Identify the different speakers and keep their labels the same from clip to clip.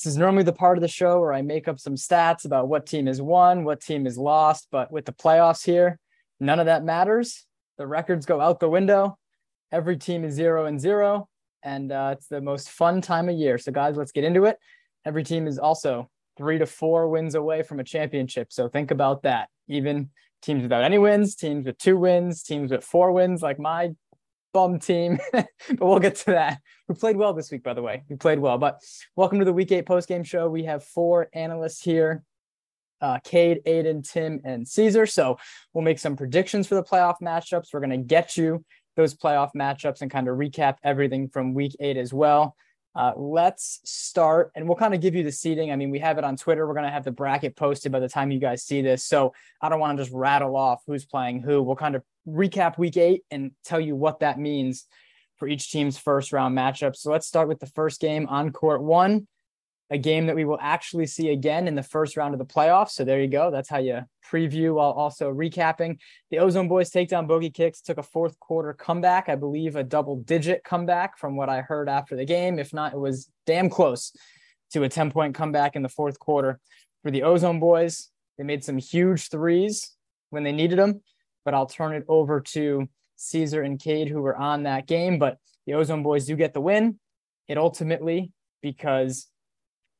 Speaker 1: This is normally the part of the show where I make up some stats about what team has won, what team has lost. But with the playoffs here, none of that matters. The records go out the window. Every team is zero and zero. And uh, it's the most fun time of year. So, guys, let's get into it. Every team is also three to four wins away from a championship. So, think about that. Even teams without any wins, teams with two wins, teams with four wins, like my bum team, but we'll get to that. Who played well this week, by the way. We played well. But welcome to the Week Eight post game show. We have four analysts here. Uh, Cade, Aidan, Tim, and Cesar. So we'll make some predictions for the playoff matchups. We're going to get you those playoff matchups and kind of recap everything from week eight as well. Uh, let's start, and we'll kind of give you the seating. I mean, we have it on Twitter. We're going to have the bracket posted by the time you guys see this. So I don't want to just rattle off who's playing who. We'll kind of recap week eight and tell you what that means for each team's first round matchup. So let's start with the first game on court one a game that we will actually see again in the first round of the playoffs. So there you go. That's how you preview while also recapping. The Ozone Boys take down Bogey Kicks, took a fourth quarter comeback, I believe a double digit comeback from what I heard after the game. If not, it was damn close to a 10 point comeback in the fourth quarter for the Ozone Boys. They made some huge threes when they needed them, but I'll turn it over to Cesar and Cade who were on that game. But the Ozone Boys do get the win. It ultimately, because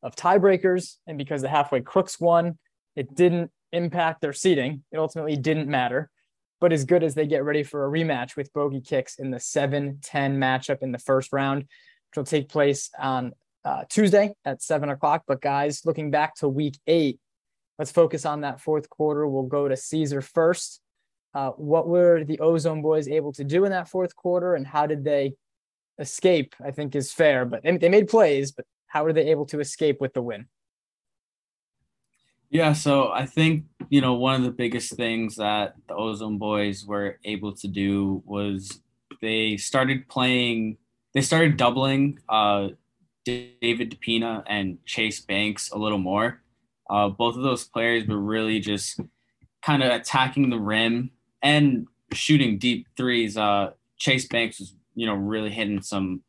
Speaker 1: of tiebreakers and because the halfway crooks won, it didn't impact their seeding. It ultimately didn't matter. But as good as they get ready for a rematch with Bogey Kicks in the 7 10 matchup in the first round, which will take place on uh, Tuesday at 7 o'clock. But guys, looking back to week eight, let's focus on that fourth quarter. We'll go to Cesar first. Uh, what were the Ozone Boys able to do in that fourth quarter, and how did they escape? I think is fair, but they made plays, but how were they able to escape with the win?
Speaker 2: Yeah, so I think, you know, one of the biggest things that the Ozone Boys were able to do was they started playing, they started doubling uh, David DePina and Chase Banks a little more. Uh, both of those players were really just kind of attacking the rim and shooting deep threes. Uh, Chase Banks was, you know, really hitting some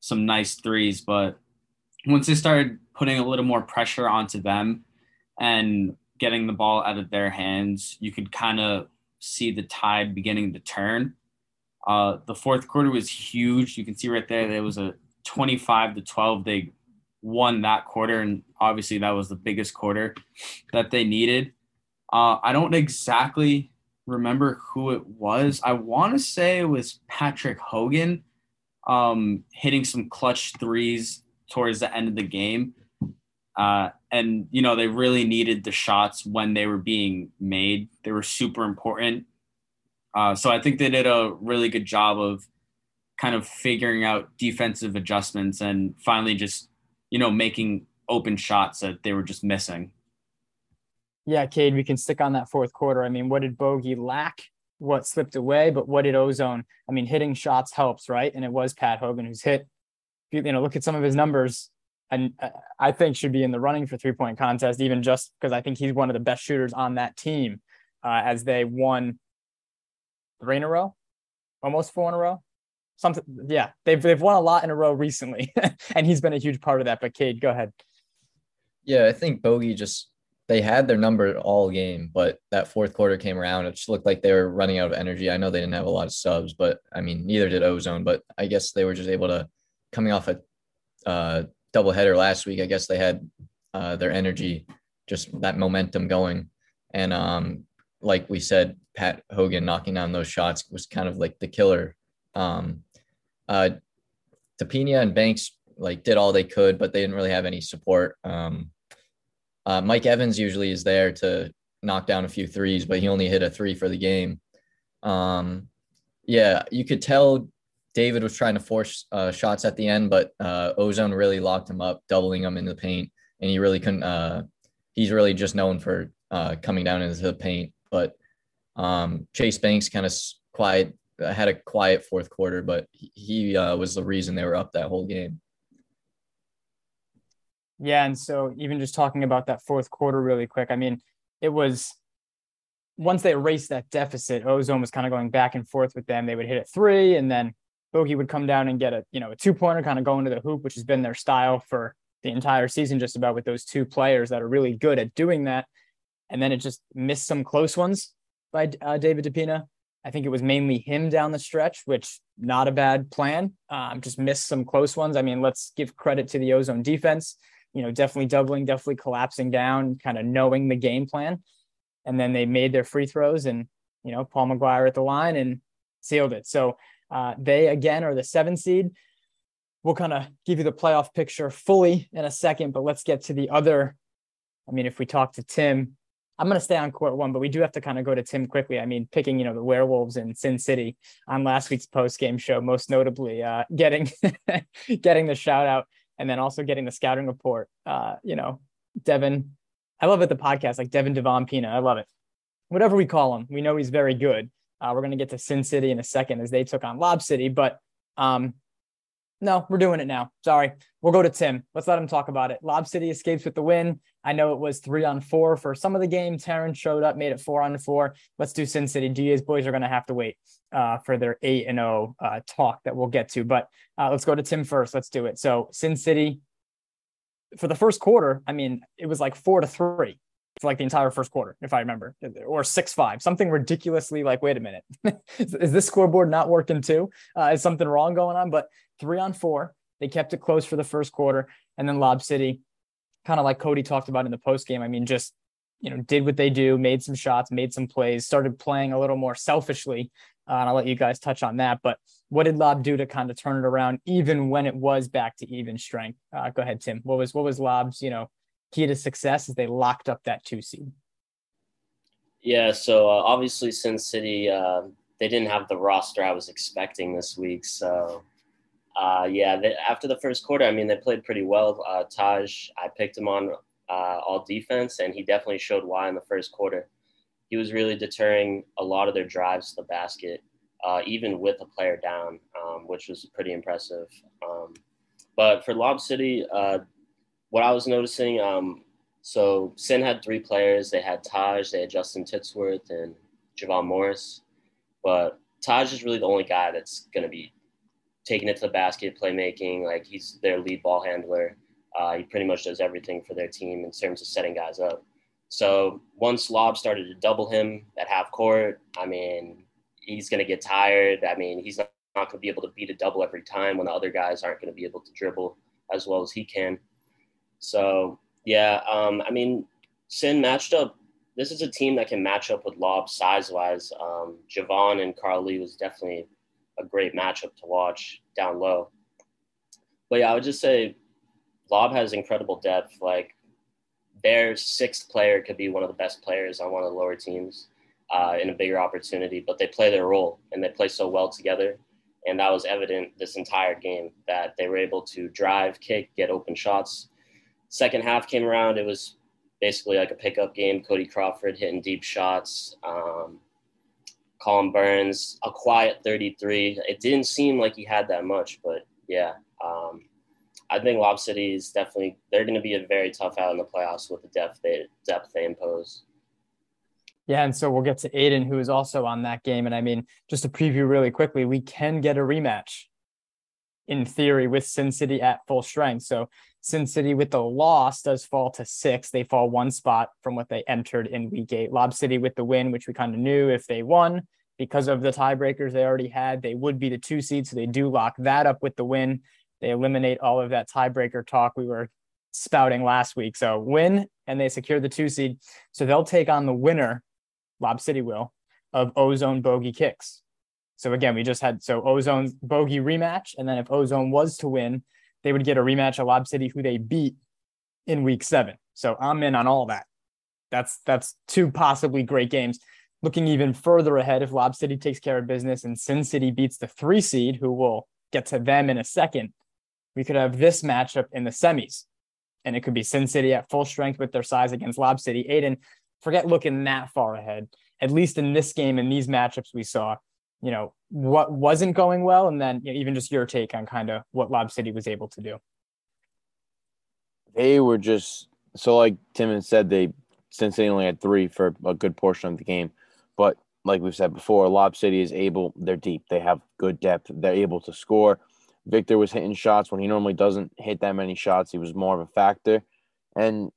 Speaker 2: some nice threes, but once they started putting a little more pressure onto them and getting the ball out of their hands, you could kind of see the tide beginning to turn. Uh, the fourth quarter was huge. You can see right there, there was a 25 to 12. They won that quarter, and obviously that was the biggest quarter that they needed. Uh, I don't exactly remember who it was. I want to say it was Patrick Hogan um, hitting some clutch threes towards the end of the game. Uh, and, you know, they really needed the shots when they were being made. They were super important. Uh, so I think they did a really good job of kind of figuring out defensive adjustments and finally just, you know, making open shots that they were just missing.
Speaker 1: Yeah, Cade, we can stick on that fourth quarter. I mean, what did Bogey lack? What slipped away? But what did Ozone? I mean, hitting shots helps, right? And it was Pat Hogan who's hit you know look at some of his numbers and uh, I think should be in the running for three point contest, even just because I think he's one of the best shooters on that team uh, as they won three in a row, almost four in a row. Something, yeah, they've they've won a lot in a row recently, and he's been a huge part of that. But Cade, go ahead.
Speaker 3: Yeah, I think Bogey just they had their number all game, but that fourth quarter came around. It just looked like they were running out of energy. I know they didn't have a lot of subs, but I mean, neither did Ozone. But I guess they were just able to coming off a uh, doubleheader last week. I guess they had uh, their energy, just that momentum going, and um, like we said, Pat Hogan knocking down those shots was kind of like the killer. Um, uh, DePina and Banks like did all they could, but they didn't really have any support. Um, uh, Mike Evans usually is there to knock down a few threes, but he only hit a three for the game. Um, yeah, you could tell David was trying to force uh, shots at the end, but uh, Ozone really locked him up, doubling him in the paint, and he really couldn't. Uh, he's really just known for uh, coming down into the paint. But um, Chase Banks kind of quiet uh, had a quiet fourth quarter, but he, uh, was the reason they were up that whole game.
Speaker 1: Yeah, and so even just talking about that fourth quarter really quick, I mean, it was once they erased that deficit, Ozone was kind of going back and forth with them. They would hit a three, and then Bogey would come down and get a you know a two pointer, kind of go into the hoop, which has been their style for the entire season just about with those two players that are really good at doing that. And then it just missed some close ones by uh, David DePina. I think it was mainly him down the stretch, which not a bad plan. Um, just missed some close ones. I mean, let's give credit to the Ozone defense. You know, definitely doubling, definitely collapsing down, kind of knowing the game plan. And then they made their free throws, and you know, Paul McGuire at the line and sealed it. So uh, they again are the seven seed. We'll kind of give you the playoff picture fully in a second, but let's get to the other. I mean, if we talk to Tim, I'm going to stay on court one, but we do have to kind of go to Tim quickly. I mean, picking, you know, the Werewolves in Sin City on last week's post game show, most notably uh, getting getting the shout out and then also getting the scouting report. Uh, you know, Devin, I love it. The podcast like Devin Devon Pina, I love it. Whatever we call him, we know he's very good. Uh, we're going to get to Sin City in a second as they took on Lob City, but um, no, we're doing it now. Sorry. We'll go to Tim. Let's let him talk about it. Lob City escapes with the win. I know it was three on four for some of the game. Terrence showed up, made it four on four. Let's do Sin City. DA's boys are going to have to wait uh, for their 8 and 0 uh, talk that we'll get to. But uh, let's go to Tim first. Let's do it. So, Sin City, for the first quarter, I mean, it was like four to three for like the entire first quarter, if I remember, or six five, something ridiculously like, wait a minute, is, is, this scoreboard not working too? Uh, is something wrong going on? But three on four, they kept it close for the first quarter, and then Lob City, kind of like Cody talked about in the post game. I mean, just you know, did what they do, made some shots, made some plays, started playing a little more selfishly. Uh, and I'll let you guys touch on that. But what did Lob do to kind of turn it around, even when it was back to even strength? Uh, go ahead, Tim. What was what was Lob's you know key to success as they locked up that two seed?
Speaker 4: Yeah, so uh, obviously, Sin City, uh, they didn't have the roster I was expecting this week. So, uh, yeah, they, after the first quarter, I mean, they played pretty well. Uh, Taj, I picked him on uh, all defense, and he definitely showed why in the first quarter. He was really deterring a lot of their drives to the basket, uh, even with a player down, um, which was pretty impressive. Um, but for Lob City, what I was noticing, um, so Sin had three players. They had Taj, they had Justin Titsworth, and Javon Morris. But Taj is really the only guy that's going to be taking it to the basket, playmaking. Like he's their lead ball handler. Uh, he pretty much does everything for their team in terms of setting guys up. So once Lob started to double him at half court, I mean, he's going to get tired. I mean, he's not, not going to be able to beat a double every time when the other guys aren't going to be able to dribble as well as he can. So yeah, um, I mean, Sin matched up. This is a team that can match up with Lob size wise. Um, Javon and Carl Lee was definitely a great matchup to watch down low. But yeah, I would just say Lob has incredible depth. Like their sixth player could be one of the best players on one of the lower teams uh, in a bigger opportunity, but they play their role and they play so well together. And that was evident this entire game that they were able to drive, kick, get open shots, second half came around, it was basically like a pickup game. Cody Crawford hitting deep shots. Um, Colin Burns, a quiet 33. It didn't seem like he had that much, but yeah. Um, I think Lob City is definitely they're going to be a very tough out in the playoffs with the depth they depth they impose.
Speaker 1: Yeah, and so we'll get to Aidan, who is also on that game. And I mean, just to preview really quickly, we can get a rematch in theory with Sin City at full strength. So Sin City with the loss does fall to six. They fall one spot from what they entered in week eight. Lob City with the win, which we kind of knew if they won because of the tiebreakers they already had, they would be the two seed. So they do lock that up with the win. They eliminate all of that tiebreaker talk we were spouting last week. So win and they secure the two seed. So they'll take on the winner, Lob City will, of Ozone Bogey Kicks. So again, we just had so Ozone bogey rematch, and then if Ozone was to win, they would get a rematch of Lob City, who they beat in week seven. So I'm in on all that. That's that's two possibly great games. Looking even further ahead, if Lob City takes care of business and Sin City beats the three seed, who will get to them in a second, we could have this matchup in the semis. And it could be Sin City at full strength with their size against Lob City. Aidan, forget looking that far ahead. At least in this game, in these matchups we saw, you know what wasn't going well and then you know, even just your take on kind of what lob city was able to do
Speaker 5: they were just so like tim said they since they only had three for a good portion of the game but like we've said before lob city is able they're deep they have good depth they're able to score Victor was hitting shots when he normally doesn't hit that many shots. He was more of a factor. And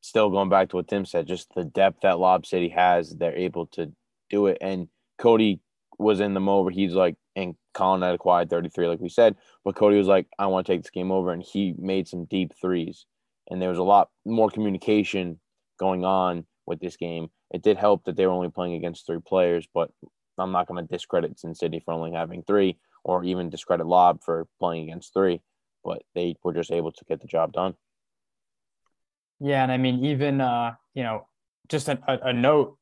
Speaker 5: still going back to what Tim said, just the depth that Lob City has, they're able to do it. And Cody was in the over. He's like, and Colin had a quiet 33, like we said. But Cody was like, I want to take this game over. And he made some deep threes. And there was a lot more communication going on with this game. It did help that they were only playing against three players, but I'm not going to discredit Sin City for only having three or even discredit Lob for playing against three. But they were just able to get the job done.
Speaker 1: Yeah, and I mean, even uh, you know, just a, a, a note,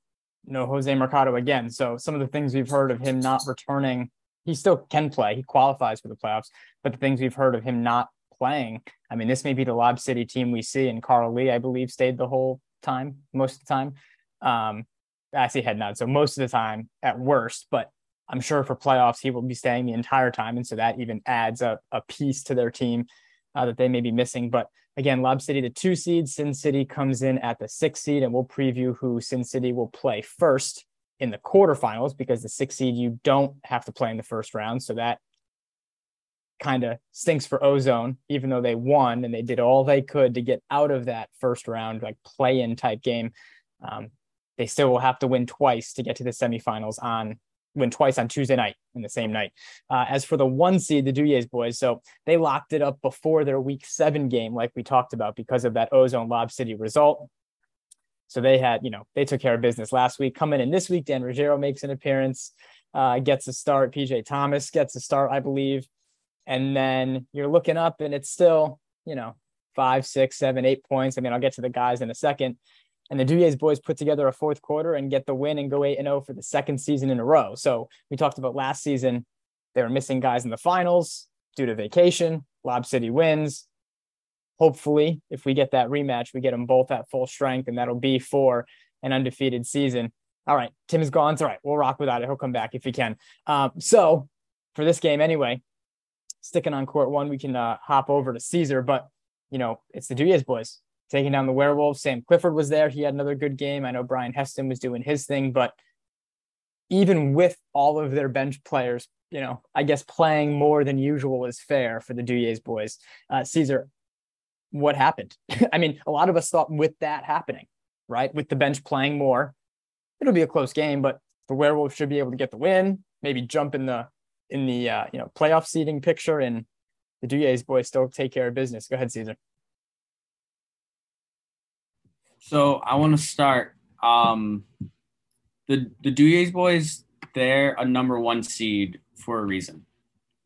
Speaker 1: no Jose Mercado again. So some of the things we've heard of him not returning, he still can play. He qualifies for the playoffs, but the things we've heard of him not playing, I mean, this may be the Lob City team we see. And Carl Lee, I believe, stayed the whole time, most of the time. Um, I see head nod. So most of the time at worst, but I'm sure for playoffs, he will be staying the entire time. And so that even adds a, a piece to their team uh, that they may be missing. But again, Lob City, the two seed, Sin City comes in at the six seed, and we'll preview who Sin City will play first in the quarterfinals because the six seed you don't have to play in the first round. So that kind of stinks for Ozone, even though they won and they did all they could to get out of that first round, like play in type game. Um, they still will have to win twice to get to the semifinals on win twice on Tuesday night in the same night. Uh, as for the one seed, the Duyes boys, so they locked it up before their week seven game, like we talked about, because of that Ozone Lob City result. So they had, you know, they took care of business last week. Coming in this week, Dan Ruggiero makes an appearance, uh, gets a start. PJ Thomas gets a start, I believe. And then you're looking up and it's still, you know, five, six, seven, eight points. I mean, I'll get to the guys in a second. And the Duyes boys put together a fourth quarter and get the win and go 8 and 0 for the second season in a row. So we talked about last season, they were missing guys in the finals due to vacation. Lob City wins. Hopefully, if we get that rematch, we get them both at full strength, and that'll be for an undefeated season. All right, Tim is gone. It's all right. We'll rock without it. He'll come back if he can. Um, so for this game, anyway, sticking on court one, we can uh, hop over to Cesar, but you know, it's the Duyes boys taking down the werewolves. Sam Clifford was there. He had another good game. I know Brian Heston was doing his thing, but even with all of their bench players, you know, I guess playing more than usual is fair for the Duyes boys. Uh, Cesar, what happened? I mean, a lot of us thought with that happening, right? With the bench playing more, it'll be a close game, but the werewolves should be able to get the win, maybe jump in the in the uh, you know playoff seeding picture, and the Duyes boys still take care of business. Go ahead, Cesar.
Speaker 2: So I want to start. Um, the the Duyes boys, they're a number one seed for a reason.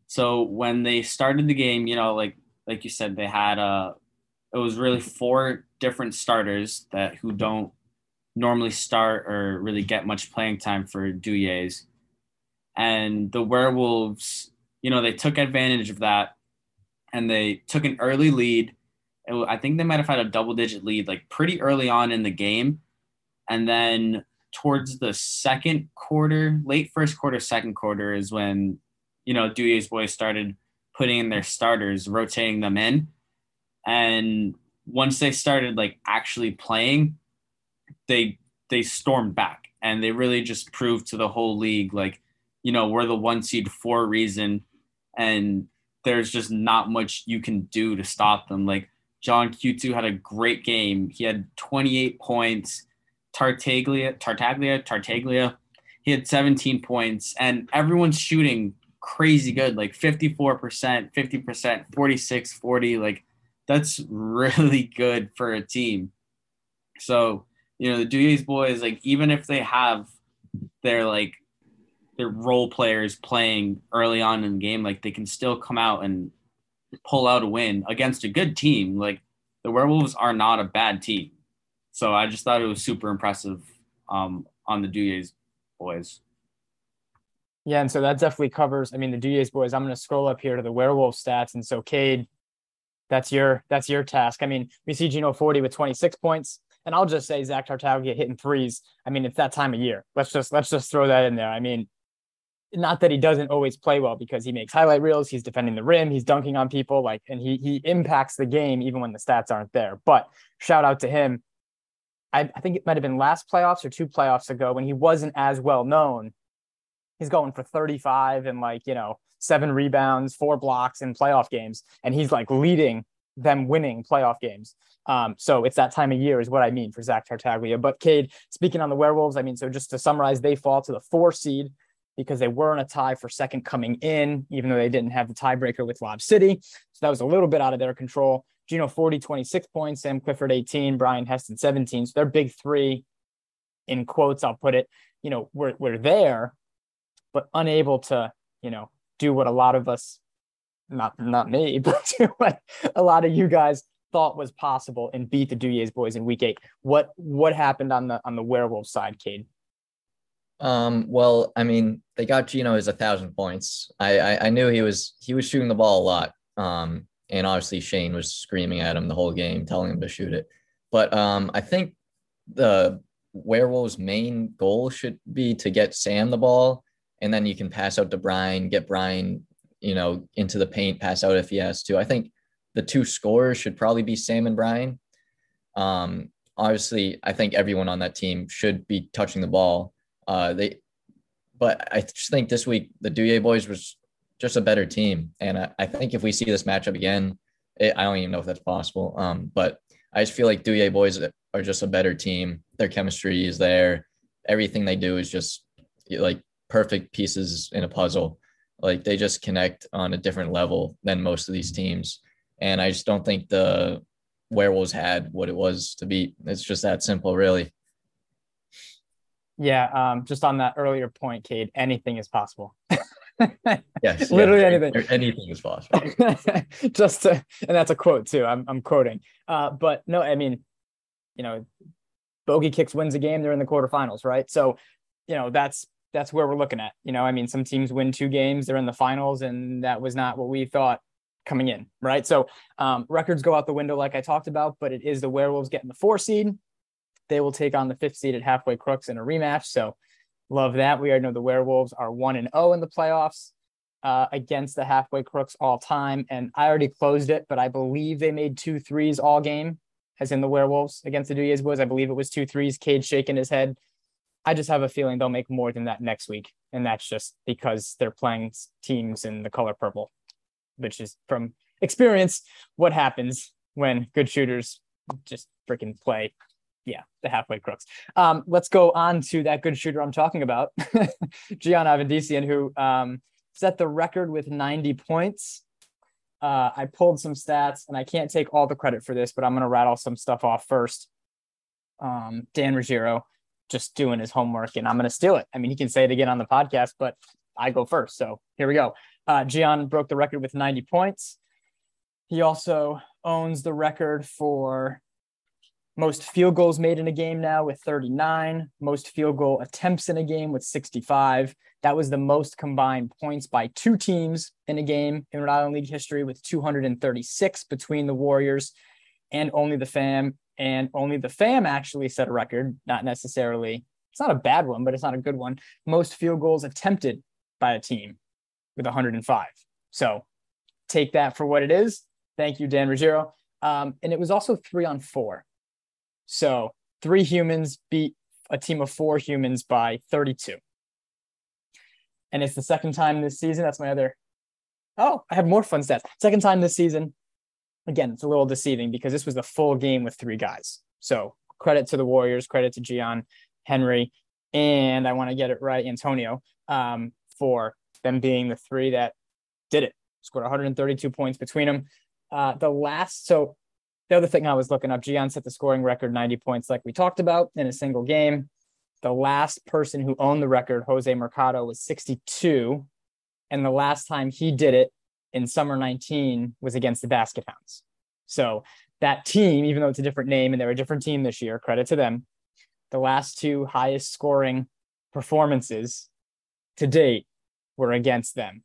Speaker 2: So when they started the game, you know, like like you said, they had a. Uh, it was really four different starters that who don't normally start or really get much playing time for Duyes. And the Werewolves, you know, they took advantage of that and they took an early lead I think they might have had a double digit lead like pretty early on in the game. And then towards the second quarter, late first quarter, second quarter is when, you know, Duyes boys started putting in their starters, rotating them in. And once they started like actually playing, they they stormed back and they really just proved to the whole league like, you know, we're the one seed for a reason and there's just not much you can do to stop them. Like John Q2 had a great game. He had 28 points. Tartaglia, Tartaglia, Tartaglia, he had 17 points, and everyone's shooting crazy good, like 54%, 50%, 46, 40. Like that's really good for a team. So, you know, the Duyes boys, like even if they have their like their role players playing early on in the game, like they can still come out and pull out a win against a good team. Like the Werewolves are not a bad team. So I just thought it was super impressive um, on the Duyes boys.
Speaker 1: Yeah, and so that definitely covers. I mean, the Duyes boys. I'm going to scroll up here to the Werewolf stats, and so Cade, that's your that's your task. I mean, we see Gino Forti with 26 points, and I'll just say Zach Tartaglia hitting threes. I mean, it's that time of year. Let's just let's just throw that in there. I mean, not that he doesn't always play well because he makes highlight reels, he's defending the rim, he's dunking on people, like, and he he impacts the game even when the stats aren't there. But shout out to him. I, I think it might have been last playoffs or two playoffs ago when he wasn't as well known. He's going for 35 and like, you know, seven rebounds, four blocks in playoff games, and he's like leading them winning playoff games. Um, so it's that time of year is what I mean for Zach Tartaglia. But Cade, speaking on the Werewolves, I mean, so just to summarize, they fall to the four seed because they were in a tie for second coming in, even though they didn't have the tiebreaker with Lob City. So that was a little bit out of their control. Gino Forti, 26 points, Sam Clifford 18, Brian Heston 17. So they're big three in quotes, I'll put it. You know, we're, we're there, but unable to, you know, do what a lot of us, not not me, but what a lot of you guys thought was possible and beat the Duyes boys in week eight. What what happened on the on the werewolf side, Cade?
Speaker 3: Um, well, I mean, they got Gino as a thousand points. I, I, I knew he was he was shooting the ball a lot. Um, and obviously Shane was screaming at him the whole game, telling him to shoot it. But um, I think the Werewolves' main goal should be to get Sam the ball, and then you can pass out to Brian, get Brian, you know, into the paint, pass out if he has to. I think the two scorers should probably be Sam and Brian. Um, obviously, I think everyone on that team should be touching the ball. Uh, they, but I just think this week the Douye boys was just a better team, and I, I think if we see this matchup again, it, I don't even know if that's possible. Um, but I just feel like Douye boys are just a better team. Their chemistry is there. Everything they do is just like perfect pieces in a puzzle. Like they just connect on a different level than most of these teams. And I just don't think the Werewolves had what it was to beat. It's just that simple, really.
Speaker 1: Yeah, um, just on that earlier point, Cade, anything is possible.
Speaker 3: yes,
Speaker 1: literally
Speaker 3: yeah,
Speaker 1: anything.
Speaker 3: Anything is possible.
Speaker 1: just to, and that's a quote too. I'm I'm quoting. Uh, but no, I mean, you know, bogey kicks wins a game. They're in the quarterfinals, right? So, you know, that's that's where we're looking at. You know, I mean, some teams win two games, they're in the finals, and that was not what we thought coming in, right? So, um, records go out the window, like I talked about, but it is the Werewolves getting the four seed. They will take on the fifth seed at halfway crooks in a rematch. So, love that. We already know the Werewolves are one and zero oh in the playoffs uh, against the halfway crooks all time, and I already closed it, but I believe they made two threes all game, as in the Werewolves against the Duyes Boys. I believe it was two threes. Cade shaking his head. I just have a feeling they'll make more than that next week. And that's just because they're playing teams in the color purple, which is from experience what happens when good shooters just freaking play. Yeah, the halfway crooks. Um, let's go on to that good shooter I'm talking about, Gian Avandissian, who um, set the record with 90 points. Uh, I pulled some stats, and I can't take all the credit for this, but I'm going to rattle some stuff off first. Um, Dan Ruggiero just doing his homework and I'm going to steal it. I mean, he can say it again on the podcast, but I go first. So here we go. Uh, Gian broke the record with 90 points. He also owns the record for most field goals made in a game now with 39, most field goal attempts in a game with 65. That was the most combined points by two teams in a game in Rhode Island League history with 236 between the Warriors and only the fam and only the fam actually set a record, not necessarily. It's not a bad one, but it's not a good one. Most field goals attempted by a team with 105. So take that for what it is. Thank you, Dan Ruggiero. Um, and it was also three on four. So three humans beat a team of four humans by 32. And it's the second time this season. That's my other. Oh, I have more fun stats. Second time this season again, it's a little deceiving because this was the full game with three guys. So credit to the Warriors, credit to Gian, Henry, and I want to get it right, Antonio, um, for them being the three that did it. Scored 132 points between them. Uh, the last, so the other thing I was looking up, Gian set the scoring record 90 points, like we talked about in a single game. The last person who owned the record, Jose Mercado, was 62. And the last time he did it in summer 19 was against the Basket Hounds. So that team, even though it's a different name and they're a different team this year, credit to them. The last two highest scoring performances to date were against them.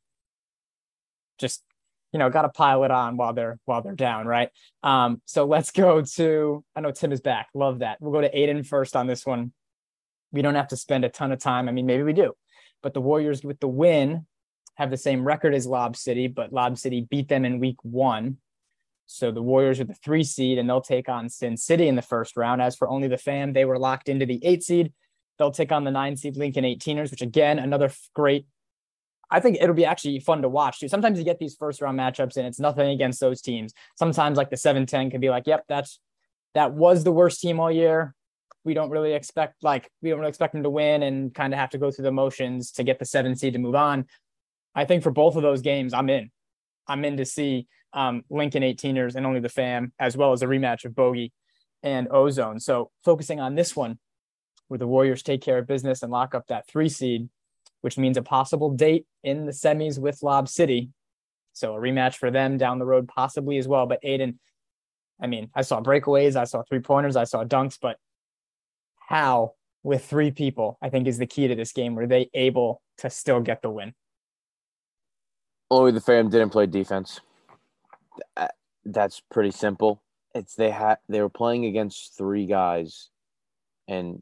Speaker 1: Just you know, got to pile it on while they're while they're down, right? Um, so let's go to. I know Tim is back. Love that. We'll go to Aidan first on this one. We don't have to spend a ton of time. I mean, maybe we do, but the Warriors with the win have the same record as Lob City, but Lob City beat them in week one. So the Warriors are the three seed and they'll take on Sin City in the first round. As for only the fam, they were locked into the eight seed. They'll take on the nine seed Lincoln 18ers, which again, another great I think it'll be actually fun to watch too. Sometimes you get these first round matchups and it's nothing against those teams. Sometimes like the 7-10 can be like, yep, that's that was the worst team all year. We don't really expect like we don't really expect them to win and kind of have to go through the motions to get the seven seed to move on. I think for both of those games, I'm in. I'm in to see um, Lincoln 18ers and only the fam, as well as a rematch of Bogey and Ozone. So focusing on this one, where the Warriors take care of business and lock up that three seed, which means a possible date in the semis with Lob City. So a rematch for them down the road, possibly as well. But Aidan, I mean, I saw breakaways, I saw three pointers, I saw dunks, but how with three people, I think is the key to this game. Were they able to still get the win?
Speaker 5: Only the fam didn't play defense. Uh, that's pretty simple. It's they had they were playing against three guys, and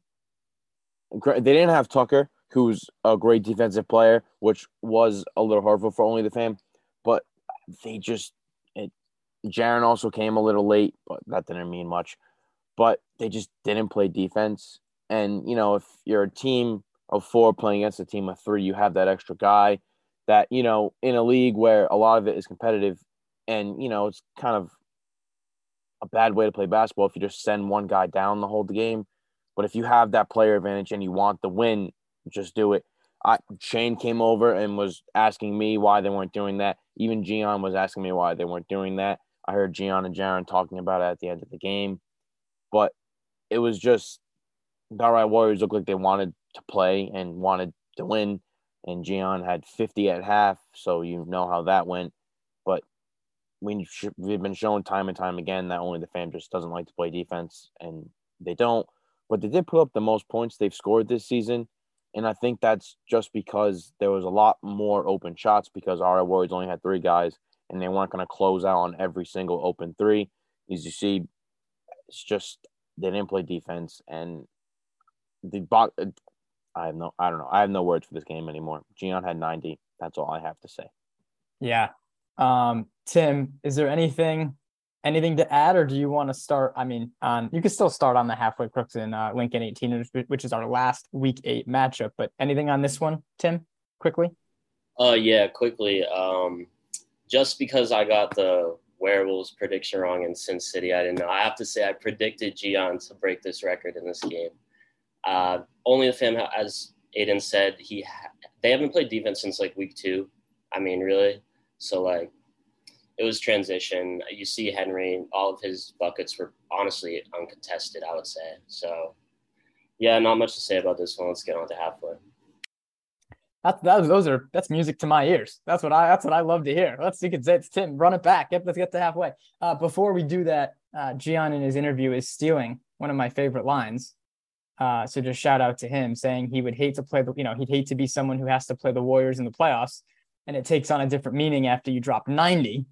Speaker 5: they didn't have Tucker, who's a great defensive player, which was a little hurtful for only the fam. But they just it. Jaren also came a little late, but that didn't mean much. But they just didn't play defense. And you know, if you're a team of four playing against a team of three, you have that extra guy. That you know, in a league where a lot of it is competitive, and you know, it's kind of a bad way to play basketball if you just send one guy down the whole game. But if you have that player advantage and you want the win, just do it. I, Shane came over and was asking me why they weren't doing that. Even Gian was asking me why they weren't doing that. I heard Gian and Jaren talking about it at the end of the game. But it was just the Darragh Warriors looked like they wanted to play and wanted to win. And Gian had 50 at half, so you know how that went. But we, we've been shown time and time again that only the fam just doesn't like to play defense, and they don't. But they did put up the most points they've scored this season. And I think that's just because there was a lot more open shots because our Warriors only had three guys and they weren't going to close out on every single open three. As you see, it's just they didn't play defense and the box. I have no, I don't know. I have no words for this game anymore. Gian had 90. That's all I have to say.
Speaker 1: Yeah. Um, Tim, is there anything anything to add, or do you want to start? I mean, on you can still start on the halfway crooks in uh, Lincoln 18, which is our last week eight matchup. But anything on this one, Tim, quickly?
Speaker 4: Uh, yeah, quickly. Um, just because I got the werewolves prediction wrong in Sin City, I didn't know. I have to say, I predicted Gian to break this record in this game. Uh, only the fam, as Aidan said, he ha- they haven't played defense since like week two. I mean, really. So like it was transition. You see Henry, all of his buckets were honestly uncontested, I would say. So, yeah, not much to say about this one. Let's get on to halfway.
Speaker 1: That's that, those are that's music to my ears. That's what I that's what I love to hear. Let's you can say it's Tim. Run it back. Yep, let's get to halfway. Uh, before we do that, uh, Gian in his interview is stealing one of my favorite lines. Uh, so just shout out to him saying he would hate to play the you know he'd hate to be someone who has to play the Warriors in the playoffs, and it takes on a different meaning after you drop ninety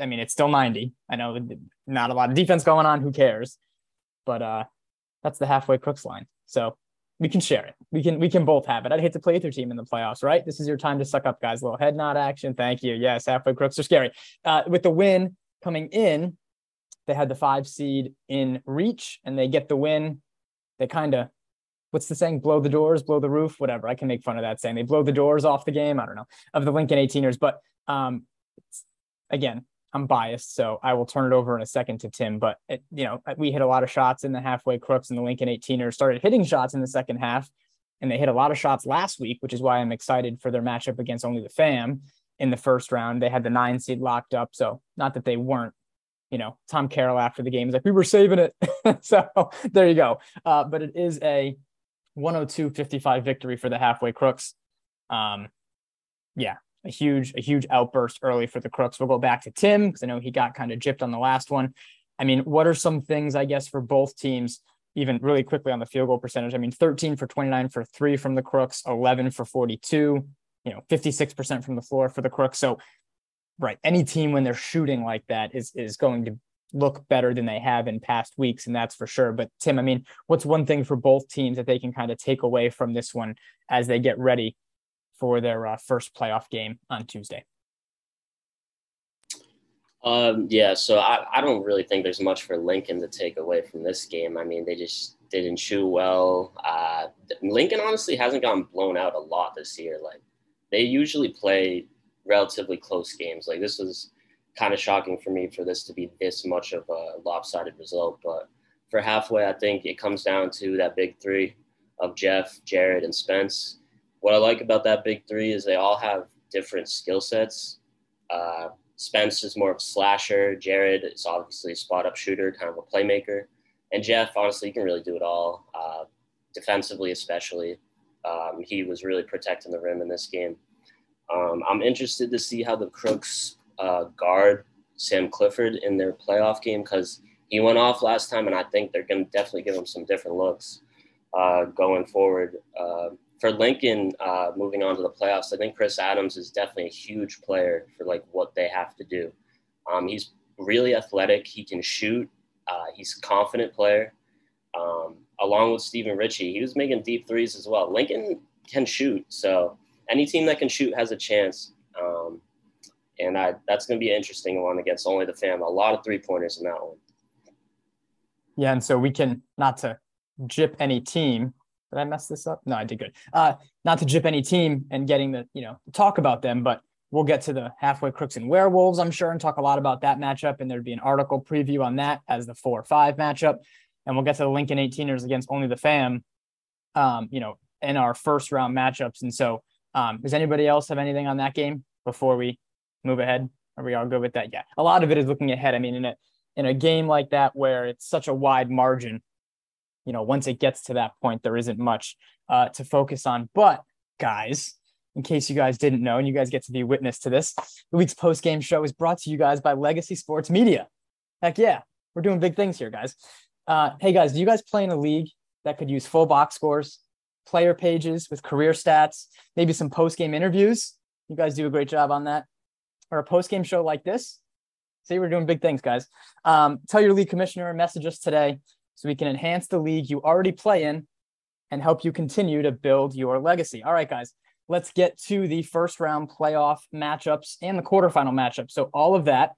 Speaker 1: I mean, it's still 90. I know not a lot of defense going on. Who cares? But uh, that's the halfway crooks line. So we can share it. We can we can both have it. I'd hate to play with your team in the playoffs, right? This is your time to suck up, guys. A little head nod action. Thank you. Yes, halfway crooks are scary. Uh, with the win coming in, they had the five seed in reach, and they get the win. They kind of, what's the saying? Blow the doors, blow the roof, whatever. I can make fun of that saying. They blow the doors off the game. I don't know of the Lincoln 18ers, but um, again, I'm biased, so I will turn it over in a second to Tim. But it, you know, we hit a lot of shots in the halfway crooks, and the Lincoln 18ers started hitting shots in the second half, and they hit a lot of shots last week, which is why I'm excited for their matchup against only the fam in the first round. They had the nine seed locked up, so not that they weren't. You know, Tom Carroll after the game was like, "We were saving it," so there you go. Uh, but it is a 102-55 victory for the halfway crooks. Um, yeah, a huge a huge outburst early for the Crooks. We'll go back to Tim because I know he got kind of gypped on the last one. I mean, what are some things I guess for both teams? Even really quickly on the field goal percentage. I mean, 13 for 29 for three from the Crooks, 11 for 42. You know, 56% from the floor for the Crooks. So, right, any team when they're shooting like that is is going to look better than they have in past weeks, and that's for sure. But Tim, I mean, what's one thing for both teams that they can kind of take away from this one as they get ready for their uh, first playoff game on Tuesday?
Speaker 4: Um, yeah, so I, I don't really think there's much for Lincoln to take away from this game. I mean, they just didn't shoot well. Uh, Lincoln honestly hasn't gotten blown out a lot this year. Like they usually play relatively close games. Like this was kind of shocking for me for this to be this much of a lopsided result. But for halfway, I think it comes down to that big three of Jeff, Jared, and Spence. What I like about that big three is they all have different skill sets. Uh, Spence is more of a slasher. Jared is obviously a spot up shooter, kind of a playmaker. And Jeff, honestly, he can really do it all, uh, defensively, especially. Um, he was really protecting the rim in this game. Um, I'm interested to see how the Crooks uh, guard Sam Clifford in their playoff game because he went off last time, and I think they're going to definitely give him some different looks uh, going forward. For Lincoln, uh, moving on to the playoffs, I think Chris Adams is definitely a huge player for like what they have to do. Um, he's really athletic. He can shoot. Uh, he's a confident player. Um, along with Stephen Ritchie, he was making deep threes as well. Lincoln can shoot, so any team that can shoot has a chance. Um, and I, that's going to be an interesting one against only the fam. A lot of three pointers in that one.
Speaker 1: Yeah, and so we can not to jip any team. Did I mess this up? No, I did good. Uh, not to jip any team and getting the you know talk about them, but we'll get to the halfway crooks and werewolves, I'm sure, and talk a lot about that matchup. And there'd be an article preview on that as the four or five matchup. And we'll get to the Lincoln 18ers against only the fam, um, you know, in our first round matchups. And so, um, does anybody else have anything on that game before we move ahead? Are we all good with that? Yeah. A lot of it is looking ahead. I mean, in a in a game like that where it's such a wide margin, you know, once it gets to that point, there isn't much uh, to focus on. But guys, in case you guys didn't know, and you guys get to be witness to this, the week's post game show is brought to you guys by Legacy Sports Media. Heck yeah, we're doing big things here, guys. Uh, hey guys, do you guys play in a league that could use full box scores, player pages with career stats, maybe some post game interviews? You guys do a great job on that. Or a post game show like this. See, we're doing big things, guys. Um, tell your league commissioner, message us today so we can enhance the league you already play in and help you continue to build your legacy. All right, guys, let's get to the first round playoff matchups and the quarterfinal matchup. So, all of that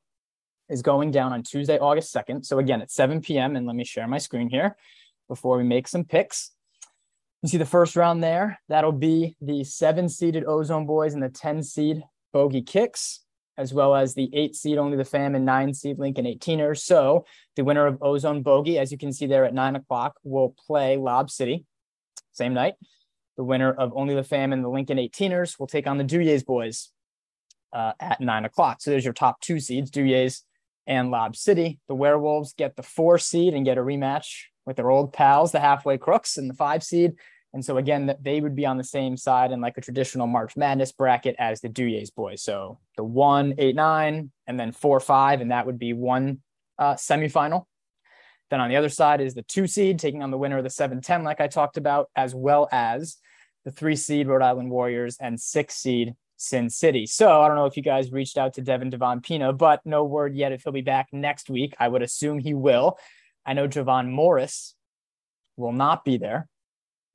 Speaker 1: is going down on Tuesday, August 2nd. So, again, at 7 p.m. And let me share my screen here before we make some picks. You see the first round there. That'll be the seven seeded Ozone Boys and the 10 seed Bogey Kicks as well as the eight seed only the fam and nine seed Lincoln 18ers. So the winner of Ozone Bogey, as you can see there at nine o'clock, will play Lob City same night. The winner of only the fam and the Lincoln 18ers will take on the Duyays boys uh, at nine o'clock. So there's your top two seeds, Duyays and Lob City. The Werewolves get the four seed and get a rematch with their old pals, the Halfway Crooks, and the five seed. And so again, they would be on the same side in like a traditional March Madness bracket as the Duyays boys. So the one, eight, nine, and then four, five, and that would be one uh, semifinal. Then on the other side is the two seed taking on the winner of the 7 10, like I talked about, as well as the three seed Rhode Island Warriors and six seed Sin City. So I don't know if you guys reached out to Devin Devon Pina, but no word yet if he'll be back next week. I would assume he will. I know Javon Morris will not be there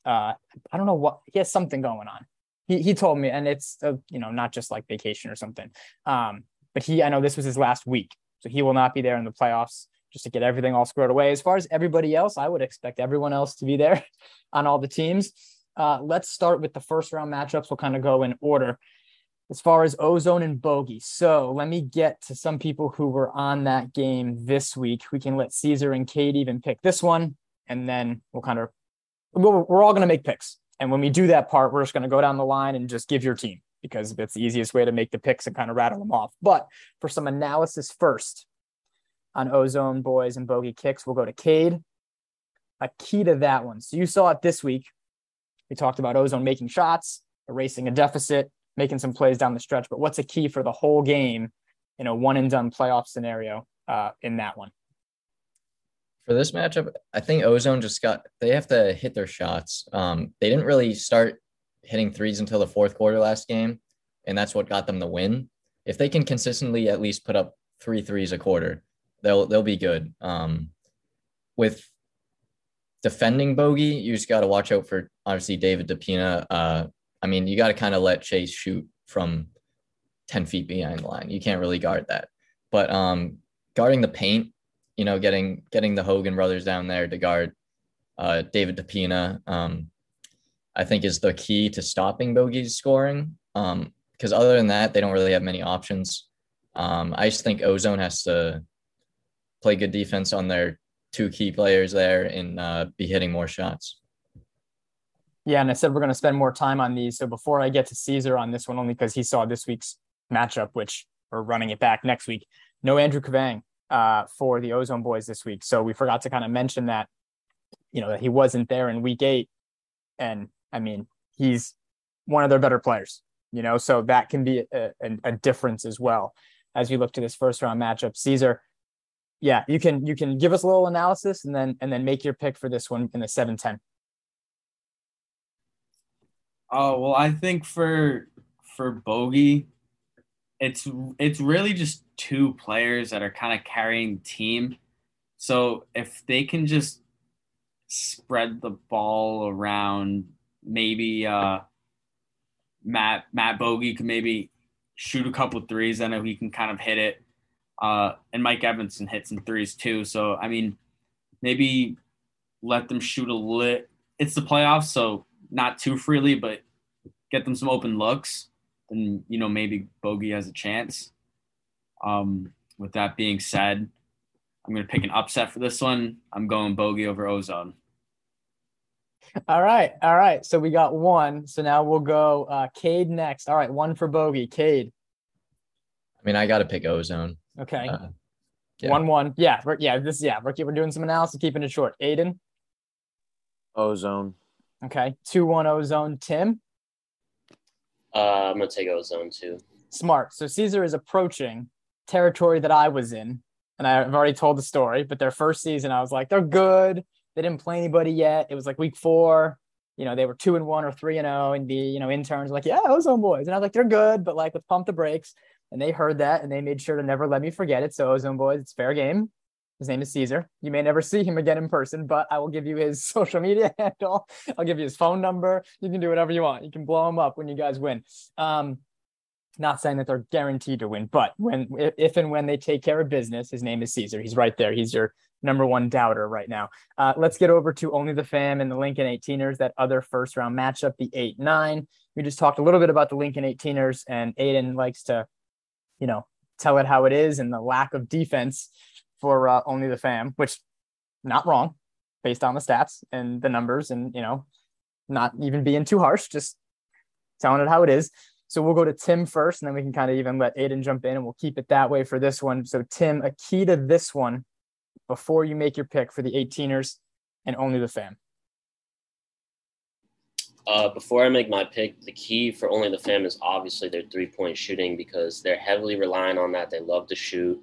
Speaker 1: uh, I don't know what he has something going on. He he told me, and it's uh, you know not just like vacation or something. Um, but he I know this was his last week, so he will not be there in the playoffs just to get everything all squared away. As far as everybody else, I would expect everyone else to be there on all the teams. Uh, let's start with the first round matchups. We'll kind of go in order as far as ozone and bogey. So let me get to some people who were on that game this week. We can let Cesar and Cade even pick this one, and then we'll kind of we're all going to make picks. And when we do that part, we're just going to go down the line and just give your team because that's the easiest way to make the picks and kind of rattle them off. But for some analysis first on ozone boys and bogey kicks, we'll go to Cade. A key to that one. So you saw it this week. We talked about ozone making shots, erasing a deficit, making some plays down the stretch. But what's a key for the whole game in a one and done playoff scenario uh, in that one?
Speaker 3: For this matchup, I think Ozone just got they have to hit their shots. Um, they didn't really start hitting threes until the fourth quarter last game, and that's what got them the win. If they can consistently at least put up three threes a quarter, they'll they'll be good. Um, with defending bogey, you just got to watch out for obviously David DePina. Uh, I mean, you got to kind of let Chase shoot from ten feet behind the line. You can't really guard that, but um, guarding the paint you know, getting getting the Hogan brothers down there to guard uh, David DePina, um, I think is the key to stopping Bogey's scoring. Um, because other than that, they don't really have many options. Um, I just think Ozone has to play good defense on their two key players there and uh, be hitting more shots.
Speaker 1: Yeah, and I said we're going to spend more time on these. So before I get to Cesar on this one, only because he saw this week's matchup, which we're running it back next week. No Andrew Kavang uh, for the Ozone Boys this week. So we forgot to kind of mention that, you know, that he wasn't there in week eight. And I mean, he's one of their better players, you know, so that can be a, a, a difference as well as you look to this first round matchup. Cesar, yeah, you can you can give us a little analysis and then and then make your pick for this one in the 7-10.
Speaker 2: Oh well, I think for for Bogey, it's it's really just two players that are kind of carrying the team. So if they can just spread the ball around, maybe uh, Matt Matt Bogey can maybe shoot a couple threes. I know he can kind of hit it. Uh, and Mike Evanson hit some threes too. So I mean, maybe let them shoot a lit. It's the playoffs, so not too freely, but get them some open looks. Then you know maybe Bogey has a chance. Um, with that being said, I'm going to pick an upset for this one. I'm going Bogey over Ozone.
Speaker 1: All right. All right. So we got one. So now we'll go uh Cade next. All right, one for Bogey. Cade.
Speaker 3: I mean, I got to pick Ozone.
Speaker 1: Okay.
Speaker 3: Uh, yeah.
Speaker 1: One one. Yeah. we're- Yeah. This yeah. We're, we're doing some analysis, keeping it short. Aidan.
Speaker 5: Ozone.
Speaker 1: Okay. Two one ozone. Tim.
Speaker 4: Uh, I'm gonna take Ozone too.
Speaker 1: Smart. So Cesar is approaching territory that I was in, and I've already told the story. But their first season, I was like, they're good. They didn't play anybody yet. It was like week four. You know, they were two and one or three and zero, and the you know interns like, yeah, Ozone boys, and I was like, they're good, but like let's pump the brakes. And they heard that, and they made sure to never let me forget it. So Ozone boys, it's fair game. His name is Cesar. You may never see him again in person, but I will give you his social media handle. I'll give you his phone number. You can do whatever you want. You can blow him up when you guys win. Um, not saying that they're guaranteed to win, but when if and when they take care of business, his name is Cesar. He's right there. He's your number one doubter right now. Uh, let's get over to only the fam and the Lincoln 18ers, that other first round matchup, the 8 9. We just talked a little bit about the Lincoln 18ers, and Aidan likes to, you know, tell it how it is and the lack of defense for uh, only the fam, which not wrong based on the stats and the numbers and, you know, not even being too harsh, just telling it how it is. So we'll go to Tim first, and then we can kind of even let Aidan jump in, and we'll keep it that way for this one. So Tim, a key to this one before you make your pick for the 18ers and only the fam.
Speaker 4: Uh, before I make my pick, the key for only the fam is obviously their three point shooting because they're heavily relying on that. They love to shoot.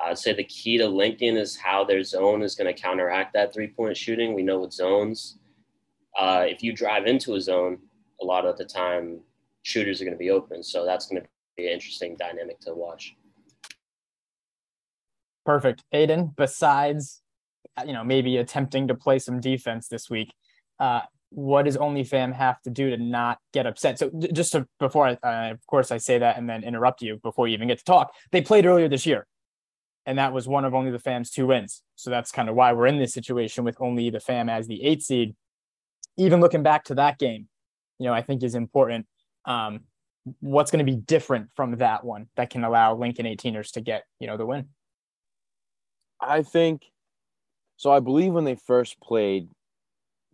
Speaker 4: I'd say the key to Lincoln is how their zone is going to counteract that three point shooting. We know with zones, uh, if you drive into a zone, a lot of the time shooters are going to be open. So that's going to be an interesting dynamic to watch.
Speaker 1: Perfect. Aidan, besides, uh, you know, maybe attempting to play some defense this week, uh, what does OnlyFam have to do to not get upset? So just to, before I, uh, of course, I say that and then interrupt you before you even get to talk. They played earlier this year, and that was one of only the fam's two wins. So that's kind of why we're in this situation with only the fam as the eight seed. Even looking back to that game, you know, I think is important. Um, what's going to be different from that one that can allow Lincoln 18ers to get, you know, the win?
Speaker 5: I think so. I believe when they first played,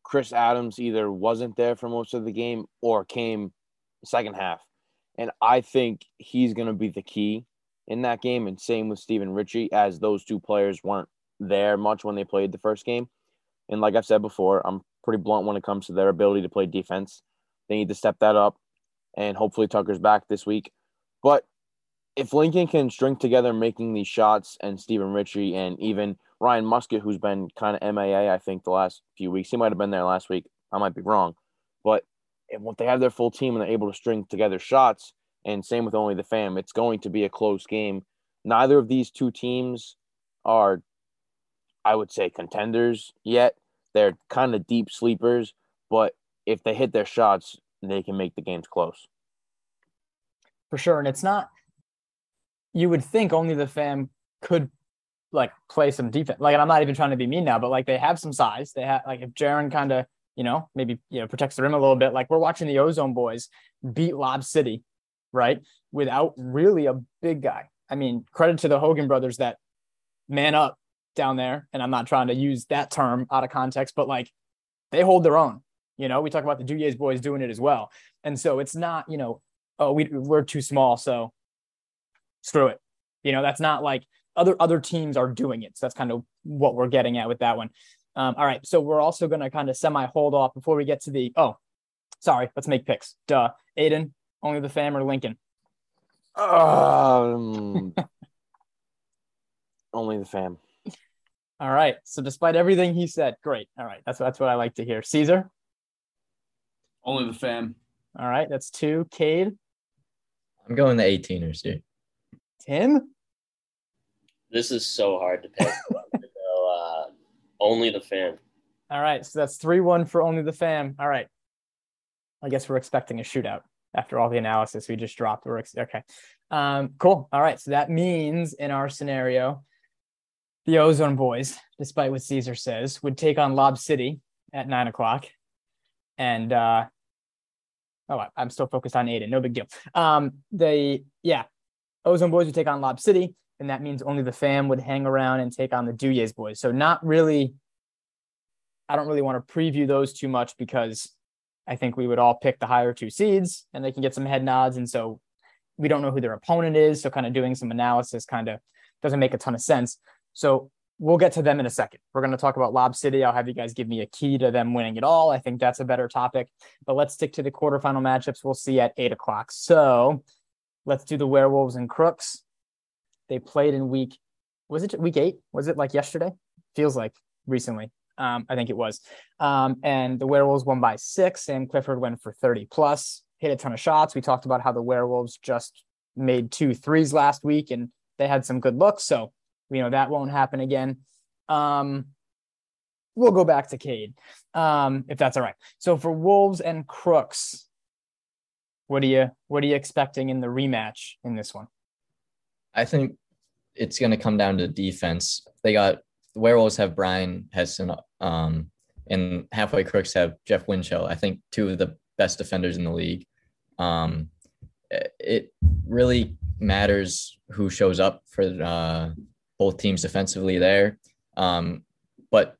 Speaker 5: Chris Adams either wasn't there for most of the game or came second half. And I think he's going to be the key in that game. And same with Stephen Ritchie, as those two players weren't there much when they played the first game. And like I've said before, I'm pretty blunt when it comes to their ability to play defense. They need to step that up. And hopefully Tucker's back this week. But if Lincoln can string together making these shots and Stephen Ritchie and even Ryan Musket, who's been kind of MIA, I think, the last few weeks, he might have been there last week. I might be wrong. But if they have their full team and they're able to string together shots, and same with only the fam, it's going to be a close game. Neither of these two teams are, I would say, contenders yet. They're kind of deep sleepers, but if they hit their shots, they can make the games close.
Speaker 1: For sure. And it's not, you would think only the fam could like play some defense. Like, and I'm not even trying to be mean now, but like they have some size. They have like if Jaron kind of, you know, maybe you know protects the rim a little bit. Like we're watching the Ozone boys beat Lob City right? Without really a big guy. I mean, credit to the Hogan brothers that man up down there. And I'm not trying to use that term out of context, but like they hold their own. You know, we talk about the Duyes boys doing it as well. And so it's not, you know, oh, we, we're too small. So screw it. You know, that's not like other other teams are doing it. So that's kind of what we're getting at with that one. Um, all right. So we're also going to kind of semi hold off before we get to the, oh, sorry, let's make picks. Duh. Aidan, only the fam or Lincoln?
Speaker 5: Um, only the fam.
Speaker 1: All right. So despite everything he said, great. All right. That's that's what I like to hear. Cesar.
Speaker 2: Only the fam.
Speaker 1: All right. That's two. Cade.
Speaker 3: I'm going the 18ers here.
Speaker 1: Tim.
Speaker 4: This is so hard to pick. so, uh, only the fam.
Speaker 1: All right. So that's three one for only the fam. All right. I guess we're expecting a shootout after all the analysis we just dropped. We're okay. Um, cool. All right. So that means in our scenario, the Ozone Boys, despite what Cesar says, would take on Lob City at nine o'clock. And uh, oh, I'm still focused on Aidan. No big deal. Um, they, yeah, Ozone Boys would take on Lob City, and that means only the fam would hang around and take on the Duyes Boys. So not really. I don't really want to preview those too much because I think we would all pick the higher two seeds, and they can get some head nods. And so we don't know who their opponent is. So kind of doing some analysis kind of doesn't make a ton of sense. So we'll get to them in a second. We're going to talk about Lob City. I'll have you guys give me a key to them winning it all. I think that's a better topic. But let's stick to the quarterfinal matchups. We'll see at eight o'clock. So let's do the Werewolves and Crooks. They played in week, was it week eight? Was it like yesterday? Feels like recently. Um, I think it was. Um, and the Werewolves won by six. Sam Clifford went for 30 plus, hit a ton of shots. We talked about how the Werewolves just made two threes last week and they had some good looks. So you know that won't happen again. Um, we'll go back to Cade, um, if that's all right. So for Wolves and Crooks, what are you what are you expecting in the rematch in this one?
Speaker 3: I think it's going to come down to defense. They got Werewolves have Brian Heston, um, and halfway Crooks have Jeff Winchell. I think two of the best defenders in the league. Um, it really matters who shows up for uh, both teams defensively there. Um, but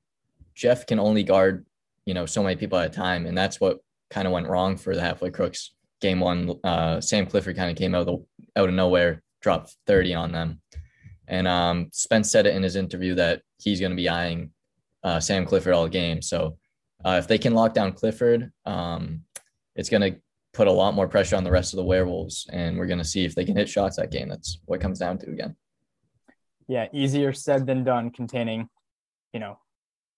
Speaker 3: Jeff can only guard, you know, so many people at a time, and that's what kind of went wrong for the halfway crooks game one. Uh, Sam Clifford kind of came out of the, out of nowhere, dropped 30 on them, and um, Spence said it in his interview that he's going to be eyeing uh, Sam Clifford all game. So uh, if they can lock down Clifford, um, it's going to put a lot more pressure on the rest of the Werewolves, and we're going to see if they can hit shots that game. That's what comes down to again
Speaker 1: yeah, easier said than done containing, you know,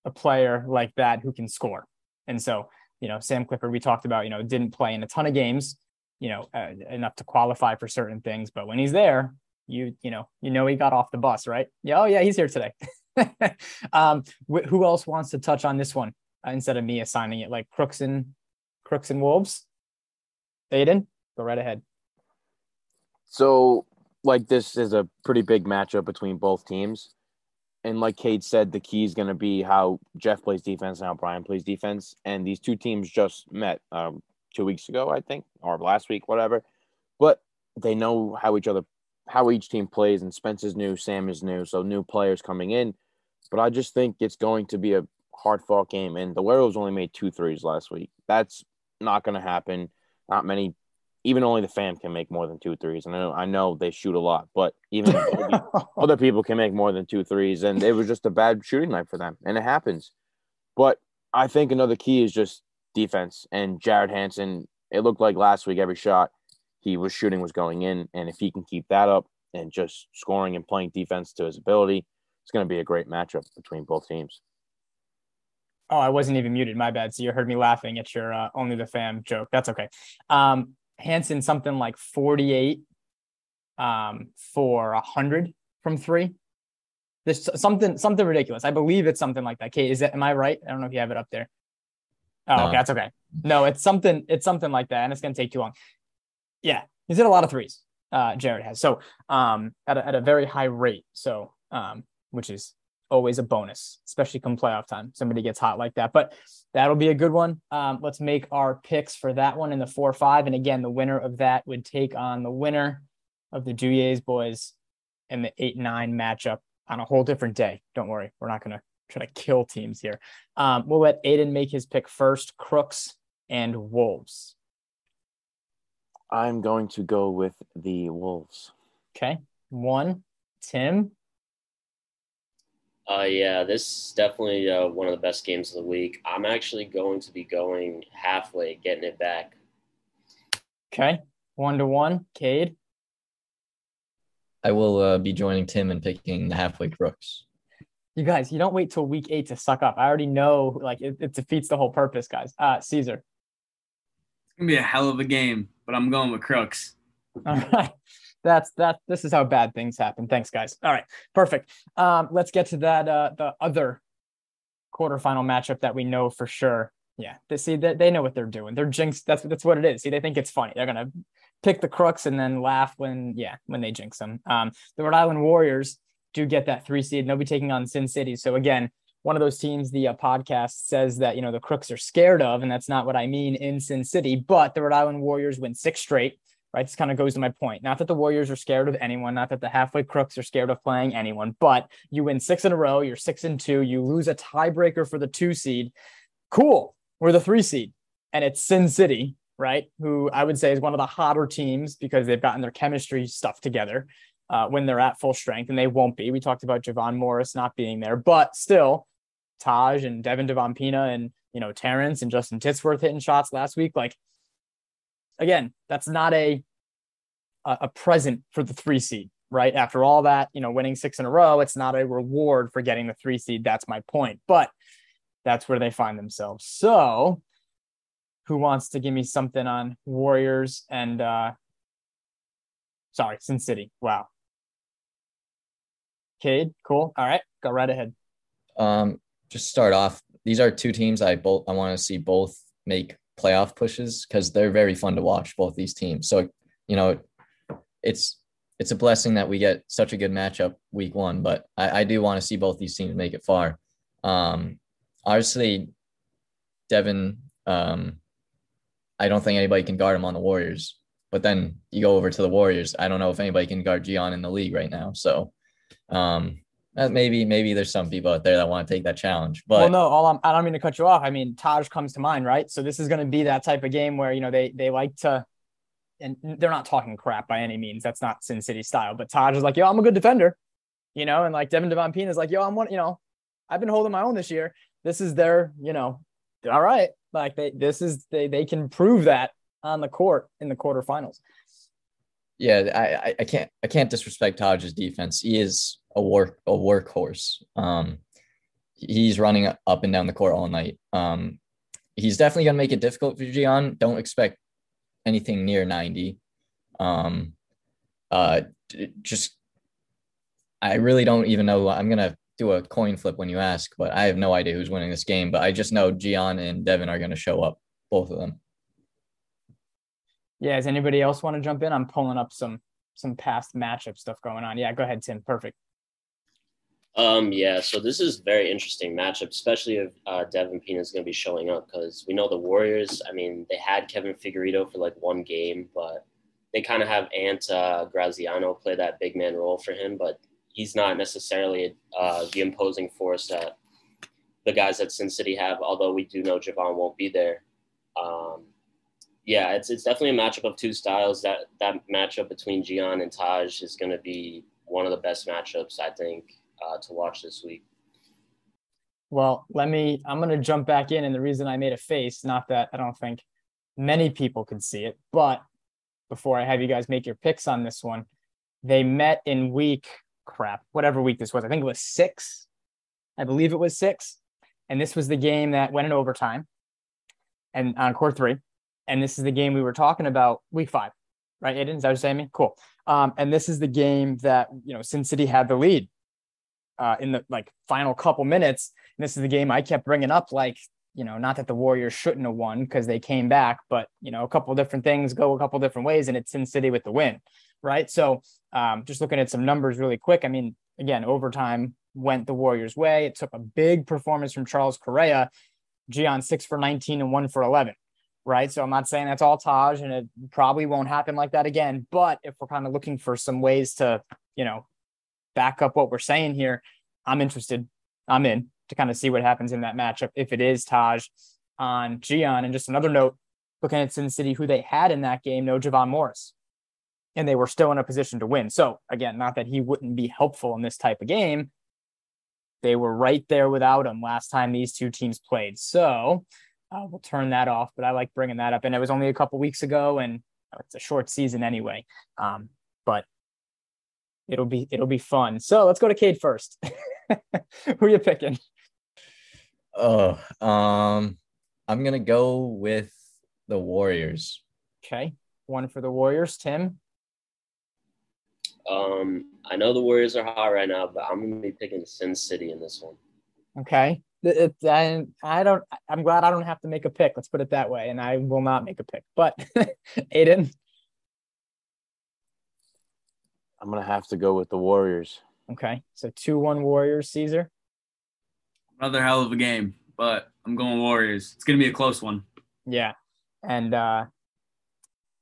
Speaker 1: a player like that who can score. And so, you know, Sam Clifford, we talked about, you know, didn't play in a ton of games, you know, uh, enough to qualify for certain things. But when he's there, you, you know, you know, he got off the bus, right? Yeah. Oh, yeah, he's here today. um, wh- who else wants to touch on this one uh, instead of me assigning it like Crooks and Crooks and Wolves? Aidan, go right ahead.
Speaker 5: So like this is a pretty big matchup between both teams. And like Cade said, the key is going to be how Jeff plays defense and how Brian plays defense. And these two teams just met um, two weeks ago, I think, or last week, whatever. But they know how each other, how each team plays. And Spence is new, Sam is new, so new players coming in. But I just think it's going to be a hard fought game. And the Werewolves only made two threes last week. That's not going to happen. Not many even only the fam can make more than two threes. And I know, I know they shoot a lot, but even other people can make more than two threes. And it was just a bad shooting night for them, and it happens. But I think another key is just defense. And Jared Hanson, it looked like last week every shot he was shooting was going in, and if he can keep that up and just scoring and playing defense to his ability, it's going to be a great matchup between both teams.
Speaker 1: Oh, I wasn't even muted. My bad. So you heard me laughing at your uh, only the fam joke. That's okay. Um, Hanson something like 48 um, for 100 from three. There's something something ridiculous. I believe it's something like that. Cade, is that am I right? I don't know if you have it up there. Oh, no. okay, that's okay. No, it's something it's something like that, and it's gonna take too long. Yeah, he's hit a lot of threes. Uh, Jared has so um at a, at a very high rate. So um, which is always a bonus, especially come playoff time. Somebody gets hot like that, but that'll be a good one. Um, let's make our picks for that one in the four five. And again, the winner of that would take on the winner of the Juliers boys and the eight nine matchup on a whole different day. Don't worry, we're not to try to kill teams here. Um, we'll let Aidan make his pick first. Crooks and Wolves.
Speaker 5: I'm going to go with the Wolves.
Speaker 1: Okay, one. Tim.
Speaker 4: Uh, yeah, this is definitely uh, one of the best games of the week. I'm actually going to be going halfway, getting it back.
Speaker 1: Okay, one to one. Cade.
Speaker 3: I will uh, be joining Tim and picking the halfway crooks.
Speaker 1: You guys, you don't wait till week eight to suck up. I already know, like it, it defeats the whole purpose, guys. Uh,
Speaker 2: Cesar. Gonna be a hell of a game, but I'm going with Crooks.
Speaker 1: All right. That's that this is how bad things happen. Thanks guys. All right. Perfect. Um let's get to that uh the other quarterfinal matchup that we know for sure. Yeah they see that they know what they're doing. They're jinx that's that's what it is. See they think it's funny. They're gonna pick the crooks and then laugh when yeah when they jinx them. Um the rhode island warriors do get that three seed. And they'll be taking on sin city. So again one of those teams the uh, podcast says that you know the crooks are scared of and that's not what i mean in sin city but the rhode island warriors win six straight right? This kind of goes to my point. Not that the Warriors are scared of anyone, not that the halfway crooks are scared of playing anyone, but you win six in a row, you're six and two, you lose a tiebreaker for the two seed. Cool. We're the three seed. And it's Sin City, right? Who I would say is one of the hotter teams because they've gotten their chemistry stuff together uh, when they're at full strength, and they won't be. We talked about Javon Morris not being there, but still, Taj and Devin DePina and you know Terrence and Justin Titsworth hitting shots last week. Like again, that's not a a present for the three seed, right? After all that, you know, winning six in a row, it's not a reward for getting the three seed. That's my point. But that's where they find themselves. So, who wants to give me something on Warriors and uh sorry, Sin City. Wow. Cade, cool. All right, go right ahead.
Speaker 3: Um, just start off. These are two teams I both I want to see both make playoff pushes because they're very fun to watch, both these teams. So, you know, it's it's a blessing that we get such a good matchup week one, but I, I do want to see both these teams make it far. Um, obviously, Devin, um, I don't think anybody can guard him on the Warriors. But then you go over to the Warriors. I don't know if anybody can guard Gian in the league right now. So um, Uh, maybe maybe there's some people out there that want to take that challenge. But
Speaker 1: well, no, all I'm, I don't mean to cut you off. I mean Taj comes to mind, right? So this is going to be that type of game where you know they they like to, and they're not talking crap by any means. That's not Sin City style. But Taj is like, yo, I'm a good defender, you know, and like Devin DePina is like, yo, I'm one, you know, I've been holding my own this year. This is their, you know, all right, like they this is they they can prove that on the court in the quarterfinals.
Speaker 3: Yeah, I I can't I can't disrespect Taj's defense. He is a work a workhorse. Um, he's running up and down the court all night. Um, he's definitely gonna make it difficult for Gian. Don't expect anything near ninety. Um, uh, just I really don't even know. I'm gonna do a coin flip when you ask, but I have no idea who's winning this game. But I just know Gian and Devin are gonna show up, both of them.
Speaker 1: Yeah. Does anybody else want to jump in? I'm pulling up some some past matchup stuff going on. Yeah, go ahead, Tim. Perfect.
Speaker 4: Um, yeah, so this is very interesting matchup, especially if uh, DePina is going to be showing up because we know the Warriors. I mean, they had Kevin Figueredo for like one game, but they kind of have Ant uh, Graziano play that big man role for him, but he's not necessarily uh, the imposing force that the guys at Sin City have. Although we do know Javon won't be there. Um, yeah, it's it's definitely a matchup of two styles. That that matchup between Gian and Taj is going to be one of the best matchups I think uh, to watch this week.
Speaker 1: Well, let me. I'm going to jump back in, and the reason I made a face, not that I don't think many people could see it, but before I have you guys make your picks on this one, they met in week crap, whatever week this was. I think it was six. I believe it was six, and this was the game that went in overtime, and on court three and this is the game we were talking about week five, right? Aidan, is that what you're saying? Cool. Um, and this is the game that you know Sin City had the lead uh, in the like final couple minutes. And this is the game I kept bringing up, like you know, not that the Warriors shouldn't have won because they came back, but you know, a couple different things go a couple different ways, and it's Sin City with the win, right? So um, just looking at some numbers really quick. I mean, again, overtime went the Warriors' way. It took a big performance from Charles Correa, Gian six for 19 and one for 11, right? So I'm not saying that's all Taj and it probably won't happen like that again. But if we're kind of looking for some ways to, you know, back up what we're saying here, I'm interested. I'm in to kind of see what happens in that matchup if it is Taj on Gian. And just another note, looking at Sin City, who they had in that game, no Javon Morris. And they were still in a position to win. So again, not that he wouldn't be helpful in this type of game. They were right there without him last time these two teams played. So uh, we'll turn that off. But I like bringing that up. And it was only a couple weeks ago, and it's a short season anyway. Um, but it'll be it'll be fun. So let's go to Cade first. Who are you picking?
Speaker 3: Oh, um, I'm gonna go with the Warriors.
Speaker 1: Okay, one for the Warriors. Tim.
Speaker 4: Um, I know the Warriors are hot right now, but I'm gonna be picking Sin City in this one.
Speaker 1: Okay. It, it, I, I don't. I'm glad I don't have to make a pick. Let's put it that way, and I will not make a pick. But Aidan.
Speaker 5: I'm gonna have to go with the Warriors.
Speaker 1: Okay, so two one Warriors. Cesar.
Speaker 2: Another hell of a game, but I'm going Warriors. It's gonna be a close one.
Speaker 1: Yeah, and uh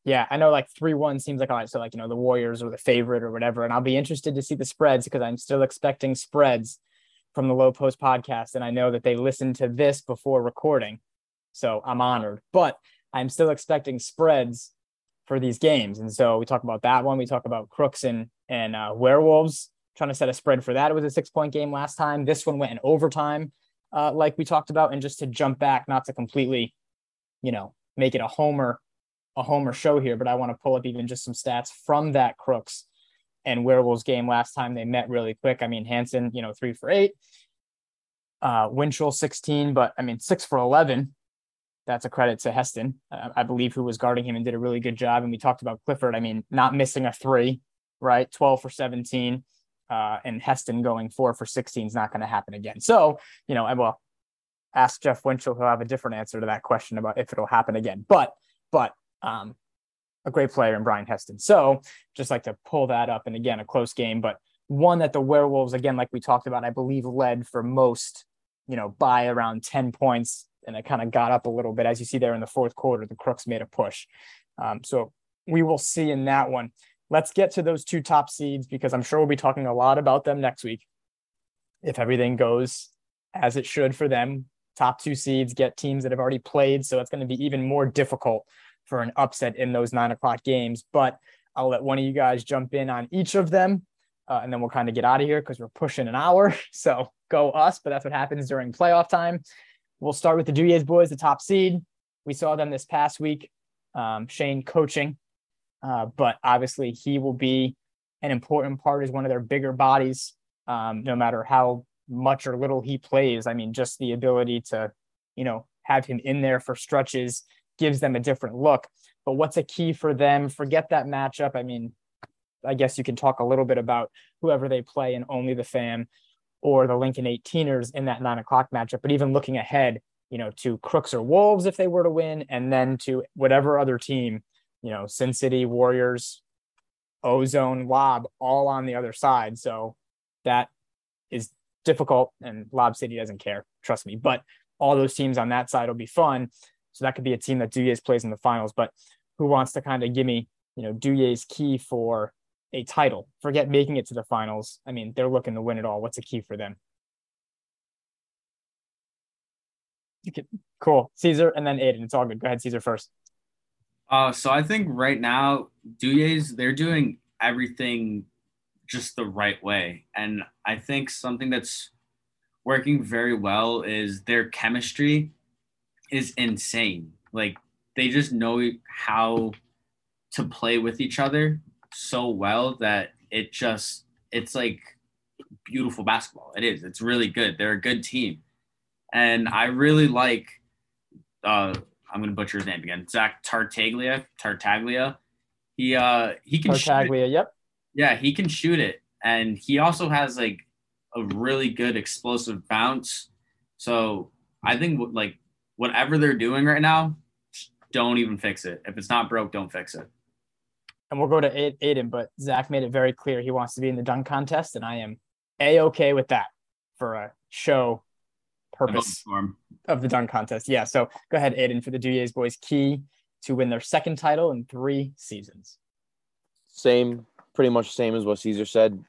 Speaker 1: yeah, I know like three one seems like a lot. So like you know the Warriors are the favorite or whatever, and I'll be interested to see the spreads because I'm still expecting spreads from the Low Post podcast, and I know that they listened to this before recording, so I'm honored. But I'm still expecting spreads for these games, and so we talk about that one. We talk about Crooks and and uh, Werewolves trying to set a spread for that. It was a six point game last time. This one went in overtime, uh, like we talked about, and just to jump back, not to completely, you know, make it a homer a homer show here, but I want to pull up even just some stats from that Crooks and Werewolves game last time they met really quick. I mean, Hanson, you know, three for eight, uh, Winchell 16, but I mean, six for 11. That's a credit to Heston, uh, I believe, who was guarding him and did a really good job. And we talked about Clifford. I mean, not missing a three, right? 12 for 17. Uh, and Heston going four for 16 is not going to happen again. So, you know, I will ask Jeff Winchell. He'll have a different answer to that question about if it'll happen again. But, but um, a great player in Brian Heston. So just like to pull that up. And again, a close game, but one that the Werewolves, again, like we talked about, I believe led for most, you know, by around 10 points. And it kind of got up a little bit. As you see there in the fourth quarter, the Crooks made a push. Um, so we will see in that one. Let's get to those two top seeds because I'm sure we'll be talking a lot about them next week. If everything goes as it should for them, top two seeds get teams that have already played. So it's going to be even more difficult for an upset in those nine o'clock games. But I'll let one of you guys jump in on each of them. Uh, and then we'll kind of get out of here because we're pushing an hour. So go us, but that's what happens during playoff time. We'll start with the Duyes boys, the top seed. We saw them this past week. Um, Shane coaching, uh, but obviously he will be an important part as one of their bigger bodies, um, no matter how much or little he plays. I mean, just the ability to, you know, have him in there for stretches gives them a different look. But what's a key for them? Forget that matchup. I mean, I guess you can talk a little bit about whoever they play and only the fam or the Lincoln 18ers in that nine o'clock matchup. But even looking ahead, you know, to Crooks or Wolves if they were to win, and then to whatever other team, you know, Sin City, Warriors, Ozone, Lob, all on the other side. So that is difficult, and Lob City doesn't care, trust me. But all those teams on that side will be fun. So that could be a team that Duyes plays in the finals. But who wants to kind of give me, you know, Duyes key for a title? Forget making it to the finals. I mean, they're looking to win it all. What's a key for them? Cool. Cesar and then Aidan. It's all good. Go ahead, Cesar first.
Speaker 2: Uh, so I think right now, Duyes, they're doing everything just the right way. And I think something that's working very well is their chemistry is insane. Like they just know how to play with each other so well that it just it's like beautiful basketball. It is. It's really good. They're a good team. And I really like uh I'm gonna butcher his name again. Zach Tartaglia. Tartaglia. He uh he can
Speaker 1: Tartaglia, yep.
Speaker 2: Yeah, he can shoot it. And he also has like a really good explosive bounce. So I think like whatever they're doing right now, don't even fix it. If it's not broke, don't fix it.
Speaker 1: And we'll go to Aidan, but Zach made it very clear he wants to be in the dunk contest, and I am a okay with that. for a show purpose of the dunk contest. Yeah. So go ahead, Aidan, for the Douillet's boys key to win their second title in three seasons.
Speaker 5: Same, pretty much same as what Cesar said.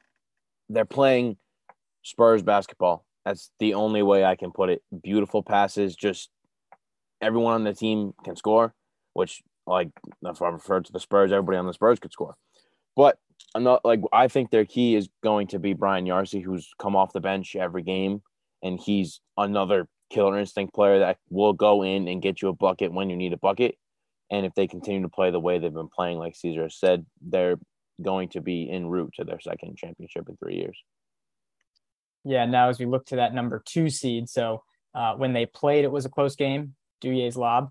Speaker 5: They're playing Spurs basketball. That's the only way I can put it. Beautiful passes, just everyone on the team can score, which like if I refer to the Spurs, everybody on the Spurs could score. But I'm not like I think their key is going to be Brian Yarsey, who's come off the bench every game, and he's another killer instinct player that will go in and get you a bucket when you need a bucket. And if they continue to play the way they've been playing, like Cesar said, they're going to be en route to their second championship in three years.
Speaker 1: Yeah. Now, as we look to that number two seed, so uh, when they played, it was a close game. Douillet's lob,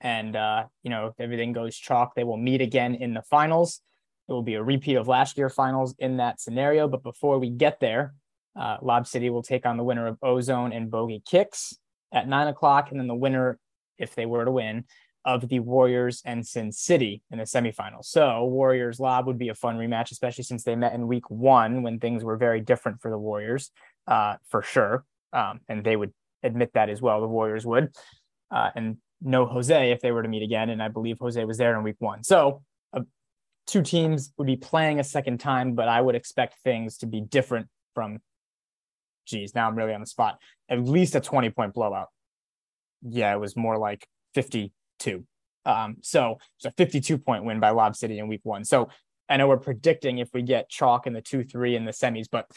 Speaker 1: and uh, you know if everything goes chalk, they will meet again in the finals. It will be a repeat of last year finals in that scenario. But before we get there, uh, Lob City will take on the winner of Ozone and Bogey Kicks at nine o'clock, and then the winner, if they were to win, of the Warriors and Sin City in the semifinals. So Warriors Lob would be a fun rematch, especially since they met in week one when things were very different for the Warriors, uh, for sure. Um, and they would admit that as well. The Warriors would, uh, and no Jose if they were to meet again. And I believe Jose was there in week one. So uh, two teams would be playing a second time, but I would expect things to be different from geez, now I'm really on the spot. At least a 20 point blowout. Yeah, it was more like 52. Um, so it's a 52 point win by Lob City in week one. So I know we're predicting if we get chalk in the two, three in the semis, but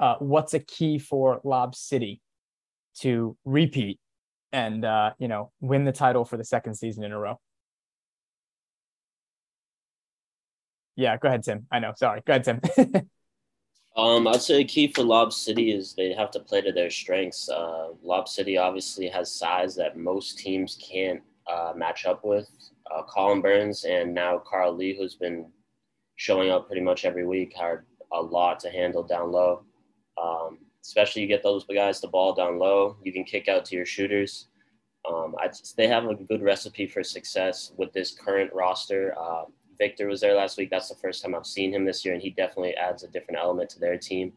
Speaker 1: uh, what's a key for Lob City to repeat and uh, you know win the title for the second season in a row? Yeah, go ahead, Tim. I know. Sorry. Go ahead, Tim.
Speaker 4: Um, I'd say a key for Lob City is they have to play to their strengths. Uh, Lob City obviously has size that most teams can't uh, match up with. Uh, Colin Burns and now Carl Lee, who's been showing up pretty much every week, had a lot to handle down low. Um, especially you get those guys the ball down low, you can kick out to your shooters. Um, just, they have a good recipe for success with this current roster. Uh, Victor was there last week. That's the first time I've seen him this year, and he definitely adds a different element to their team.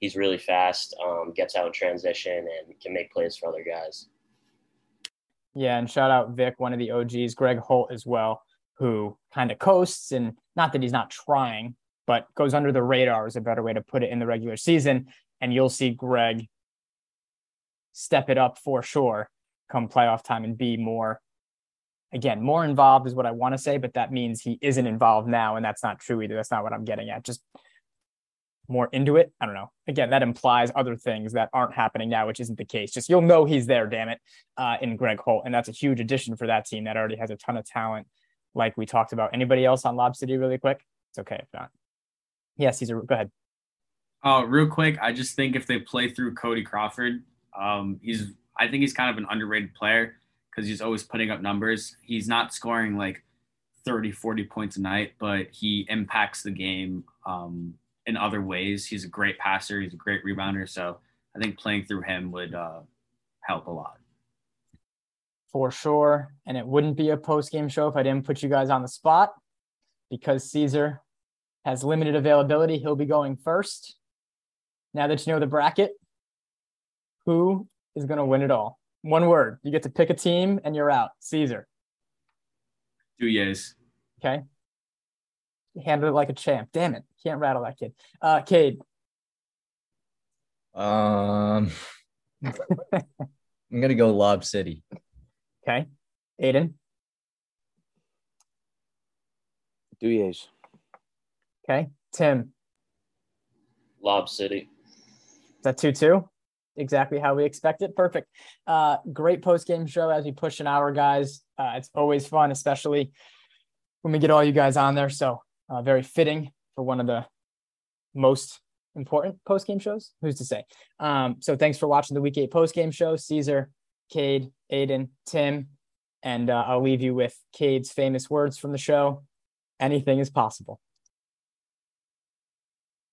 Speaker 4: He's really fast, um, gets out in transition, and can make plays for other guys.
Speaker 1: Yeah, and shout out Vic, one of the OGs, Greg Holt as well, who kind of coasts and not that he's not trying, but goes under the radar is a better way to put it in the regular season. And you'll see Greg step it up for sure come playoff time and be more again, more involved is what I want to say, but that means he isn't involved now. And that's not true either. That's not what I'm getting at. Just more into it. I don't know. Again, that implies other things that aren't happening now, which isn't the case. Just you'll know he's there, damn it, uh, in Greg Holt. And that's a huge addition for that team that already has a ton of talent, like we talked about. Anybody else on Lob City, really quick? It's okay if not. Yes, he's a go ahead.
Speaker 2: Oh, real quick, I just think if they play through Cody Crawford, um, he's I think he's kind of an underrated player because he's always putting up numbers. He's not scoring like 30, 40 points a night, but he impacts the game um, in other ways. He's a great passer, he's a great rebounder. So I think playing through him would uh, help a lot.
Speaker 1: For sure. And it wouldn't be a post game show if I didn't put you guys on the spot because Cesar has limited availability. He'll be going first. Now that you know the bracket, who is going to win it all? One word. You get to pick a team and you're out. Cesar.
Speaker 2: Douillet's.
Speaker 1: Okay. Handle it like a champ. Damn it. Can't rattle that kid. Uh Cade.
Speaker 3: Um I'm gonna go Lob City.
Speaker 1: Okay. Aidan.
Speaker 5: Douillet's.
Speaker 1: Okay. Tim.
Speaker 4: Lob City.
Speaker 1: That 2 2? exactly how we expect it. Perfect. Uh, great post game show as we push an hour, guys. Uh, it's always fun, especially when we get all you guys on there. So uh, very fitting for one of the most important post game shows. Who's to say? Um, so thanks for watching the week eight post game show. Cesar, Cade, Aidan, Tim, and uh, I'll leave you with Cade's famous words from the show. Anything is possible.